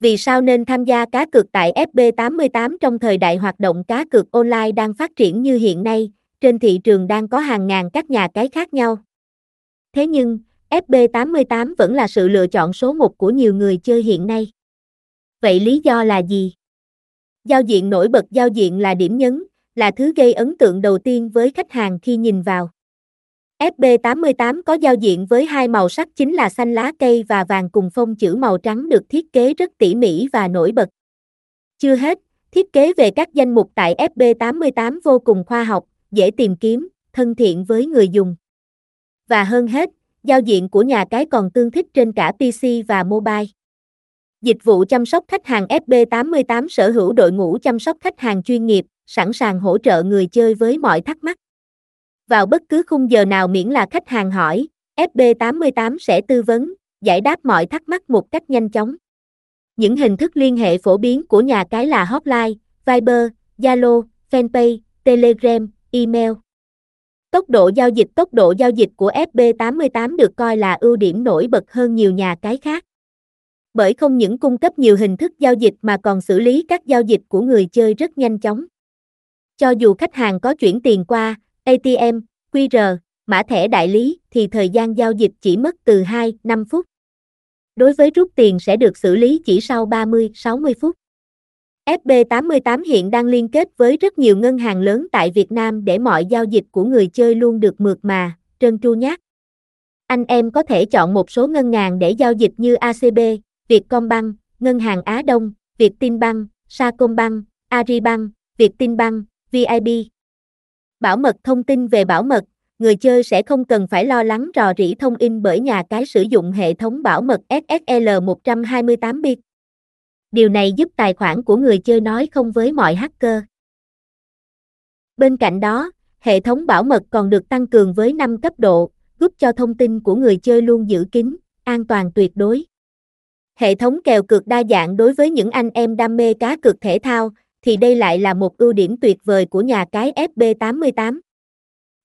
Vì sao nên tham gia cá cược tại FB88 trong thời đại hoạt động cá cược online đang phát triển như hiện nay, trên thị trường đang có hàng ngàn các nhà cái khác nhau. Thế nhưng, FB88 vẫn là sự lựa chọn số một của nhiều người chơi hiện nay. Vậy lý do là gì? Giao diện nổi bật giao diện là điểm nhấn, là thứ gây ấn tượng đầu tiên với khách hàng khi nhìn vào. FB88 có giao diện với hai màu sắc chính là xanh lá cây và vàng cùng phông chữ màu trắng được thiết kế rất tỉ mỉ và nổi bật. Chưa hết, thiết kế về các danh mục tại FB88 vô cùng khoa học, dễ tìm kiếm, thân thiện với người dùng. Và hơn hết, giao diện của nhà cái còn tương thích trên cả PC và mobile. Dịch vụ chăm sóc khách hàng FB88 sở hữu đội ngũ chăm sóc khách hàng chuyên nghiệp, sẵn sàng hỗ trợ người chơi với mọi thắc mắc. Vào bất cứ khung giờ nào miễn là khách hàng hỏi, FB88 sẽ tư vấn, giải đáp mọi thắc mắc một cách nhanh chóng. Những hình thức liên hệ phổ biến của nhà cái là hotline, Viber, Zalo, Fanpage, Telegram, email. Tốc độ giao dịch Tốc độ giao dịch của FB88 được coi là ưu điểm nổi bật hơn nhiều nhà cái khác. Bởi không những cung cấp nhiều hình thức giao dịch mà còn xử lý các giao dịch của người chơi rất nhanh chóng. Cho dù khách hàng có chuyển tiền qua ATM, QR, mã thẻ đại lý thì thời gian giao dịch chỉ mất từ 2-5 phút. Đối với rút tiền sẽ được xử lý chỉ sau 30-60 phút. FB88 hiện đang liên kết với rất nhiều ngân hàng lớn tại Việt Nam để mọi giao dịch của người chơi luôn được mượt mà, trơn tru nhát. Anh em có thể chọn một số ngân hàng để giao dịch như ACB, Vietcombank, Ngân hàng Á Đông, Vietinbank, Sacombank, Aribank, Vietinbank, VIB. Bảo mật thông tin về bảo mật, người chơi sẽ không cần phải lo lắng rò rỉ thông in bởi nhà cái sử dụng hệ thống bảo mật SSL 128 bit. Điều này giúp tài khoản của người chơi nói không với mọi hacker. Bên cạnh đó, hệ thống bảo mật còn được tăng cường với 5 cấp độ, giúp cho thông tin của người chơi luôn giữ kín, an toàn tuyệt đối. Hệ thống kèo cược đa dạng đối với những anh em đam mê cá cược thể thao, thì đây lại là một ưu điểm tuyệt vời của nhà cái FB88.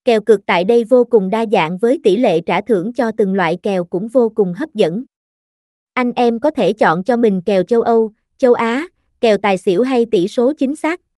Kèo cược tại đây vô cùng đa dạng với tỷ lệ trả thưởng cho từng loại kèo cũng vô cùng hấp dẫn. Anh em có thể chọn cho mình kèo châu Âu, châu Á, kèo tài xỉu hay tỷ số chính xác,